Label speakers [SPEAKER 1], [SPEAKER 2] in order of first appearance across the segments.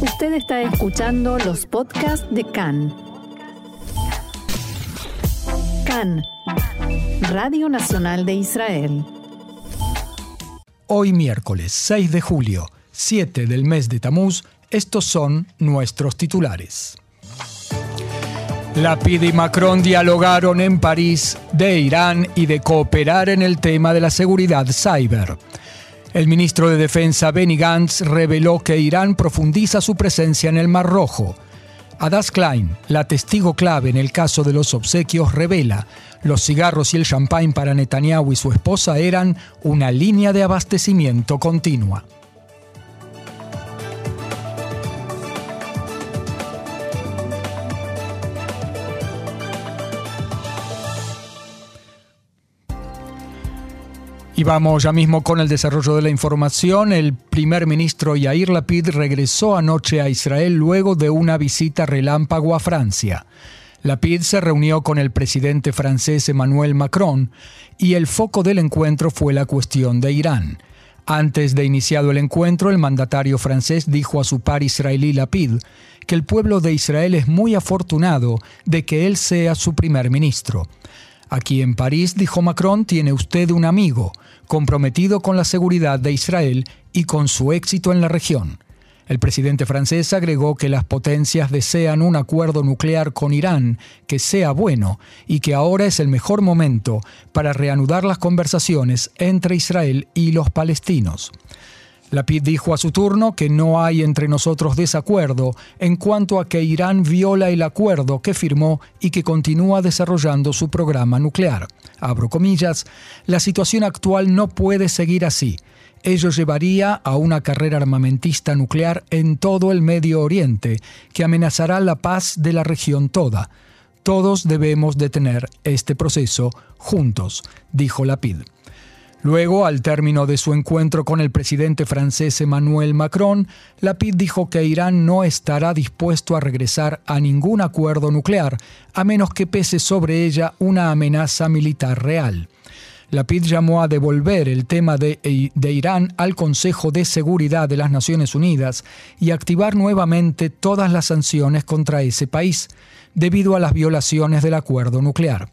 [SPEAKER 1] Usted está escuchando los podcasts de CAN. CAN, Radio Nacional de Israel.
[SPEAKER 2] Hoy miércoles 6 de julio, 7 del mes de Tamuz, estos son nuestros titulares. Lapid y Macron dialogaron en París de Irán y de cooperar en el tema de la seguridad cyber. El ministro de Defensa Benny Gantz reveló que Irán profundiza su presencia en el Mar Rojo. Adas Klein, la testigo clave en el caso de los obsequios, revela los cigarros y el champán para Netanyahu y su esposa eran una línea de abastecimiento continua. Y vamos ya mismo con el desarrollo de la información. El primer ministro Yair Lapid regresó anoche a Israel luego de una visita relámpago a Francia. Lapid se reunió con el presidente francés Emmanuel Macron y el foco del encuentro fue la cuestión de Irán. Antes de iniciado el encuentro, el mandatario francés dijo a su par israelí Lapid que el pueblo de Israel es muy afortunado de que él sea su primer ministro. Aquí en París, dijo Macron, tiene usted un amigo, comprometido con la seguridad de Israel y con su éxito en la región. El presidente francés agregó que las potencias desean un acuerdo nuclear con Irán que sea bueno y que ahora es el mejor momento para reanudar las conversaciones entre Israel y los palestinos. Lapid dijo a su turno que no hay entre nosotros desacuerdo en cuanto a que Irán viola el acuerdo que firmó y que continúa desarrollando su programa nuclear. Abro comillas, la situación actual no puede seguir así. Ello llevaría a una carrera armamentista nuclear en todo el Medio Oriente, que amenazará la paz de la región toda. Todos debemos detener este proceso juntos, dijo Lapid. Luego, al término de su encuentro con el presidente francés Emmanuel Macron, Lapid dijo que Irán no estará dispuesto a regresar a ningún acuerdo nuclear, a menos que pese sobre ella una amenaza militar real. Lapid llamó a devolver el tema de, de, Irán al Consejo de Seguridad de las Naciones Unidas y activar nuevamente todas las sanciones contra ese país, debido a las violaciones del acuerdo nuclear.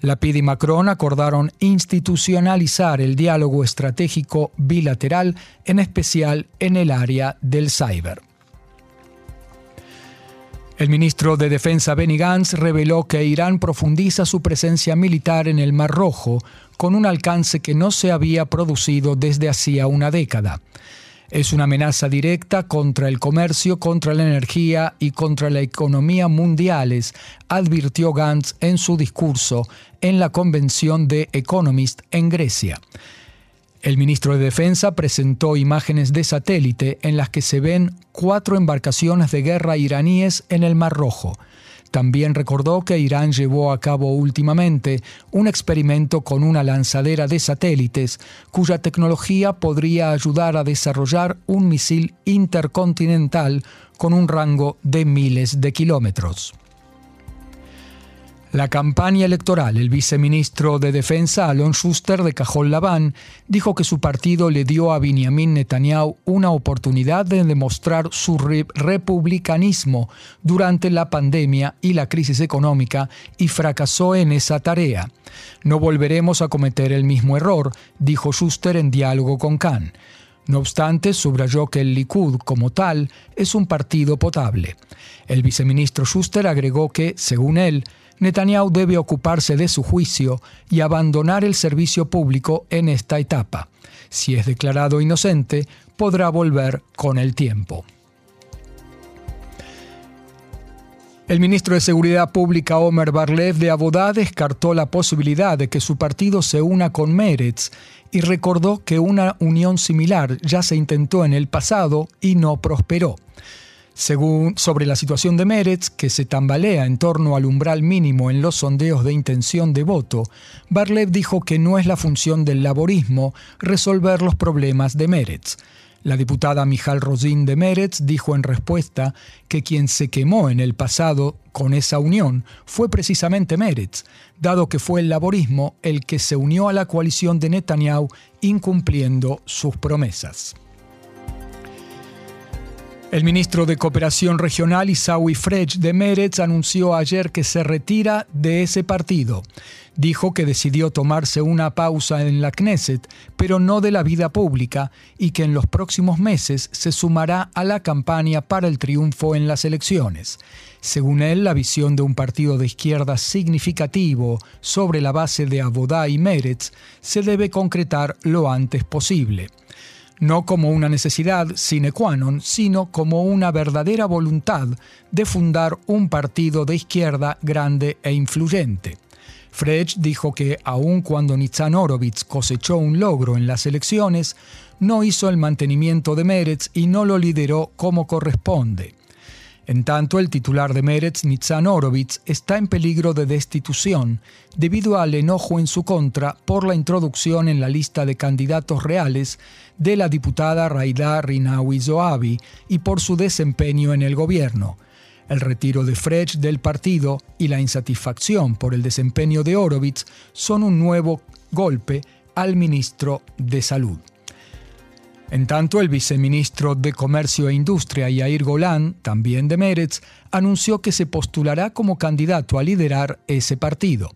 [SPEAKER 2] Lapid y Macron acordaron institucionalizar el diálogo estratégico bilateral, en especial en el área del cyber. El ministro de Defensa Benny Gantz reveló que Irán profundiza su presencia militar en el Mar Rojo con un alcance que no se había producido desde hacía una década. Es una amenaza directa contra el comercio, contra la energía y contra la economía mundiales, advirtió Gantz en su discurso en la convención de Economist en Grecia. El ministro de Defensa presentó imágenes de satélite en las que se ven cuatro embarcaciones de guerra iraníes en el Mar Rojo. También recordó que Irán llevó a cabo últimamente un experimento con una lanzadera de satélites cuya tecnología podría ayudar a desarrollar un misil intercontinental con un rango de miles de kilómetros. La campaña electoral, el viceministro de Defensa Alon Schuster de Cajol Labán dijo que su partido le dio a Benjamin Netanyahu una oportunidad de demostrar su republicanismo durante la pandemia y la crisis económica y fracasó en esa tarea. No volveremos a cometer el mismo error, dijo Schuster en diálogo con Khan. No obstante, subrayó que el Likud como tal es un partido potable. El viceministro Schuster agregó que, según él, Netanyahu debe ocuparse de su juicio y abandonar el servicio público en esta etapa. Si es declarado inocente, podrá volver con el tiempo. El ministro de Seguridad Pública Omer Barlev de Abodá descartó la posibilidad de que su partido se una con Meretz y recordó que una unión similar ya se intentó en el pasado y no prosperó. Según sobre la situación de Meretz, que se tambalea en torno al umbral mínimo en los sondeos de intención de voto, Barlev dijo que no es la función del laborismo resolver los problemas de Meretz. La diputada Mijal Rosin de Meretz dijo en respuesta que quien se quemó en el pasado con esa unión fue precisamente Meretz, dado que fue el laborismo el que se unió a la coalición de Netanyahu incumpliendo sus promesas. El ministro de Cooperación Regional, Isaui Frech de Meretz, anunció ayer que se retira de ese partido. Dijo que decidió tomarse una pausa en la Knesset, pero no de la vida pública, y que en los próximos meses se sumará a la campaña para el triunfo en las elecciones. Según él, la visión de un partido de izquierda significativo sobre la base de Abodá y Meretz se debe concretar lo antes posible no como una necesidad sine qua non, sino como una verdadera voluntad de fundar un partido de izquierda grande e influyente. Frech dijo que aun cuando Nitzan Horowitz cosechó un logro en las elecciones, no hizo el mantenimiento de Meretz y no lo lideró como corresponde. En tanto, el titular de Meretz, Nitzan Horowitz, está en peligro de destitución debido al enojo en su contra por la introducción en la lista de candidatos reales de la diputada Raida Rinawi Zoabi y por su desempeño en el gobierno. El retiro de Frech del partido y la insatisfacción por el desempeño de Horowitz son un nuevo golpe al ministro de Salud. En tanto, el viceministro de Comercio e Industria, Yair Golan, también de Meretz, anunció que se postulará como candidato a liderar ese partido.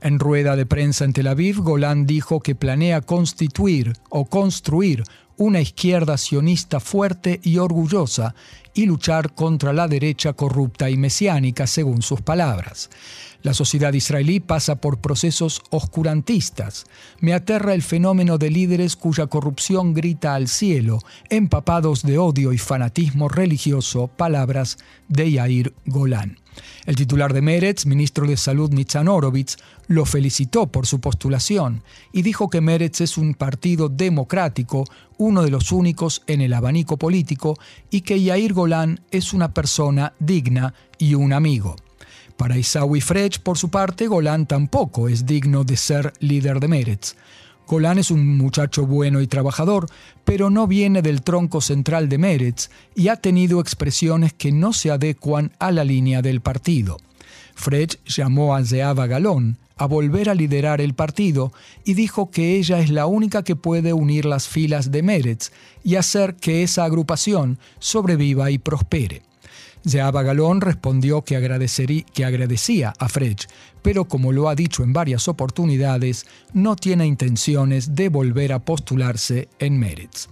[SPEAKER 2] En rueda de prensa en Tel Aviv, Golan dijo que planea constituir o construir una izquierda sionista fuerte y orgullosa y luchar contra la derecha corrupta y mesiánica, según sus palabras. La sociedad israelí pasa por procesos oscurantistas. Me aterra el fenómeno de líderes cuya corrupción grita al cielo, empapados de odio y fanatismo religioso, palabras de Yair Golan. El titular de Meretz, ministro de Salud Nitzan Horowitz, lo felicitó por su postulación y dijo que Meretz es un partido democrático, uno de los únicos en el abanico político, y que Yair Golan es una persona digna y un amigo. Para Isaui Frech, por su parte, Golan tampoco es digno de ser líder de Meretz. Golan es un muchacho bueno y trabajador, pero no viene del tronco central de Meretz y ha tenido expresiones que no se adecuan a la línea del partido. Frech llamó a Zeava Galón a volver a liderar el partido y dijo que ella es la única que puede unir las filas de Meretz y hacer que esa agrupación sobreviva y prospere. Zeaba Galón respondió que, que agradecía a Frech, pero como lo ha dicho en varias oportunidades, no tiene intenciones de volver a postularse en Meretz.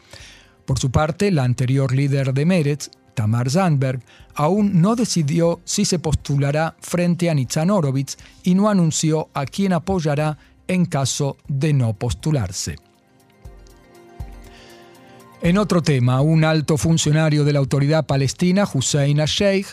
[SPEAKER 2] Por su parte, la anterior líder de Meretz, Tamar Zandberg, aún no decidió si se postulará frente a Nitzan Horowitz y no anunció a quién apoyará en caso de no postularse. En otro tema, un alto funcionario de la autoridad palestina, Hussein al-Sheikh,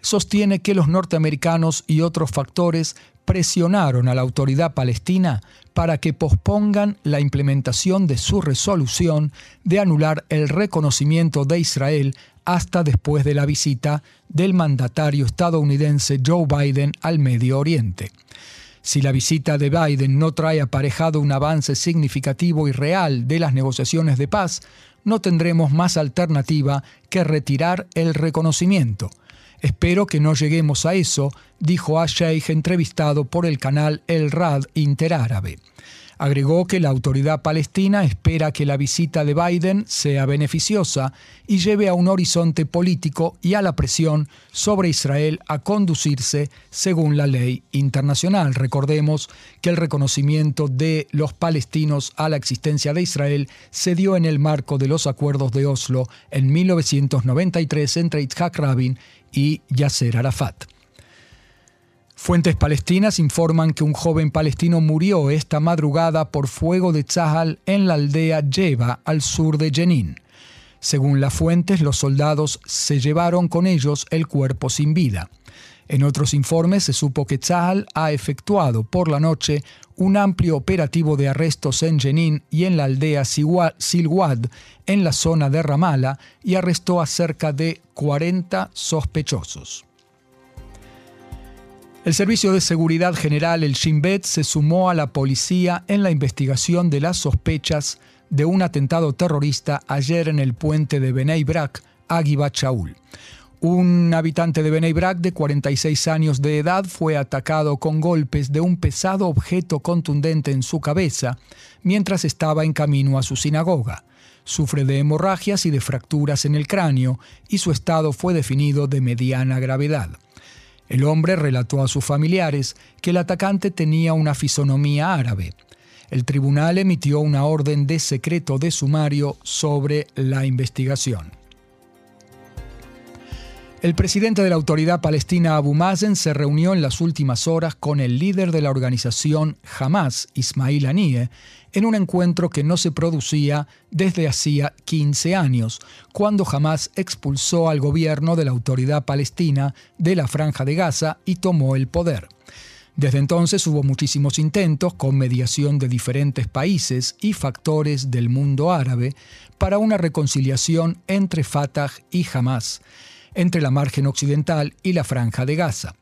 [SPEAKER 2] sostiene que los norteamericanos y otros factores presionaron a la autoridad palestina para que pospongan la implementación de su resolución de anular el reconocimiento de Israel hasta después de la visita del mandatario estadounidense Joe Biden al Medio Oriente. Si la visita de Biden no trae aparejado un avance significativo y real de las negociaciones de paz, no tendremos más alternativa que retirar el reconocimiento. Espero que no lleguemos a eso, dijo a entrevistado por el canal El Rad Interárabe. Agregó que la autoridad palestina espera que la visita de Biden sea beneficiosa y lleve a un horizonte político y a la presión sobre Israel a conducirse según la ley internacional. Recordemos que el reconocimiento de los palestinos a la existencia de Israel se dio en el marco de los acuerdos de Oslo en 1993 entre Yitzhak Rabin y Yasser Arafat. Fuentes palestinas informan que un joven palestino murió esta madrugada por fuego de Tzahal en la aldea Yeva, al sur de Jenin. Según las fuentes, los soldados se llevaron con ellos el cuerpo sin vida. En otros informes se supo que Tzahal ha efectuado por la noche un amplio operativo de arrestos en Jenin y en la aldea Silwad, en la zona de Ramala, y arrestó a cerca de 40 sospechosos. El Servicio de Seguridad General, el Shin Bet, se sumó a la policía en la investigación de las sospechas de un atentado terrorista ayer en el puente de Benei Brak, Agiba Chaul. Un habitante de Benei Brak de 46 años de edad fue atacado con golpes de un pesado objeto contundente en su cabeza mientras estaba en camino a su sinagoga. Sufre de hemorragias y de fracturas en el cráneo y su estado fue definido de mediana gravedad. El hombre relató a sus familiares que el atacante tenía una fisonomía árabe. El tribunal emitió una orden de secreto de sumario sobre la investigación. El presidente de la autoridad palestina Abu Mazen se reunió en las últimas horas con el líder de la organización Hamas, Ismail Haniyeh, en un encuentro que no se producía desde hacía 15 años, cuando Hamas expulsó al gobierno de la autoridad palestina de la franja de Gaza y tomó el poder. Desde entonces hubo muchísimos intentos con mediación de diferentes países y factores del mundo árabe para una reconciliación entre Fatah y Hamas entre la margen occidental y la franja de Gaza.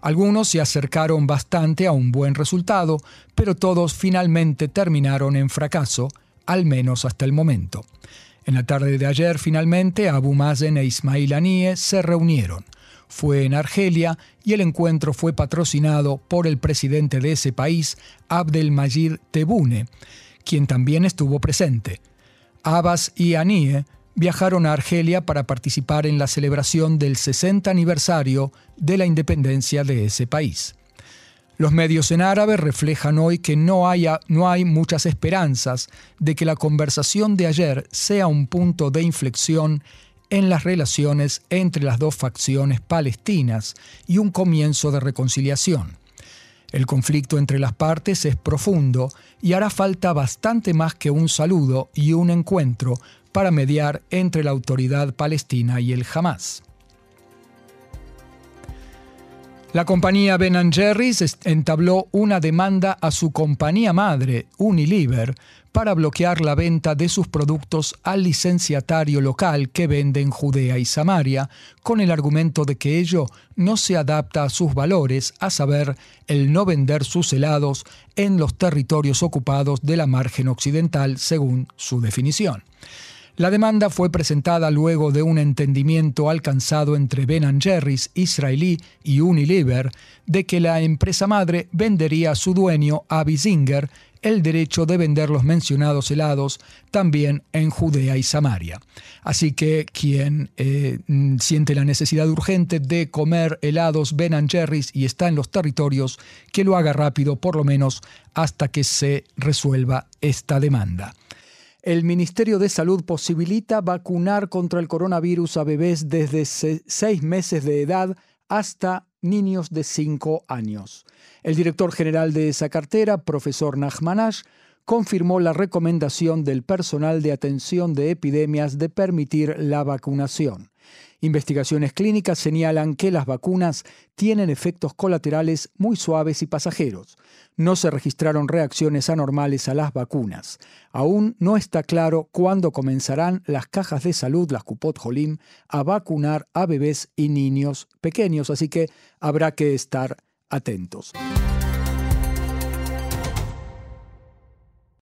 [SPEAKER 2] Algunos se acercaron bastante a un buen resultado, pero todos finalmente terminaron en fracaso, al menos hasta el momento. En la tarde de ayer, finalmente, Abu Mazen e Ismail Haniyeh se reunieron. Fue en Argelia y el encuentro fue patrocinado por el presidente de ese país, Abdelmajid Tebboune, quien también estuvo presente. Abbas y Haniyeh viajaron a Argelia para participar en la celebración del 60 aniversario de la independencia de ese país. Los medios en árabe reflejan hoy que no, no hay muchas esperanzas de que la conversación de ayer sea un punto de inflexión en las relaciones entre las dos facciones palestinas y un comienzo de reconciliación. El conflicto entre las partes es profundo y hará falta bastante más que un saludo y un encuentro para mediar entre la autoridad palestina y el Hamas. La compañía Ben Jerry's entabló una demanda a su compañía madre, Unilever, para bloquear la venta de sus productos al licenciatario local que vende en Judea y Samaria, con el argumento de que ello no se adapta a sus valores, a saber, el no vender sus helados en los territorios ocupados de la margen occidental, según su definición. La demanda fue presentada luego de un entendimiento alcanzado entre Ben Jerry's israelí y Unilever de que la empresa madre vendería a su dueño, Avi Zinger, el derecho de vender los mencionados helados también en Judea y Samaria. Así que quien eh, siente la necesidad urgente de comer helados Ben Jerry's y está en los territorios, que lo haga rápido, por lo menos hasta que se resuelva esta demanda. El Ministerio de Salud posibilita vacunar contra el coronavirus a bebés desde seis meses de edad hasta niños de cinco años. El director general de esa cartera, profesor Nachmanash, confirmó la recomendación del personal de atención de epidemias de permitir la vacunación. Investigaciones clínicas señalan que las vacunas tienen efectos colaterales muy suaves y pasajeros. No se registraron reacciones anormales a las vacunas. Aún no está claro cuándo comenzarán las cajas de salud, las Cupot Jolim, a vacunar a bebés y niños pequeños, así que habrá que estar atentos.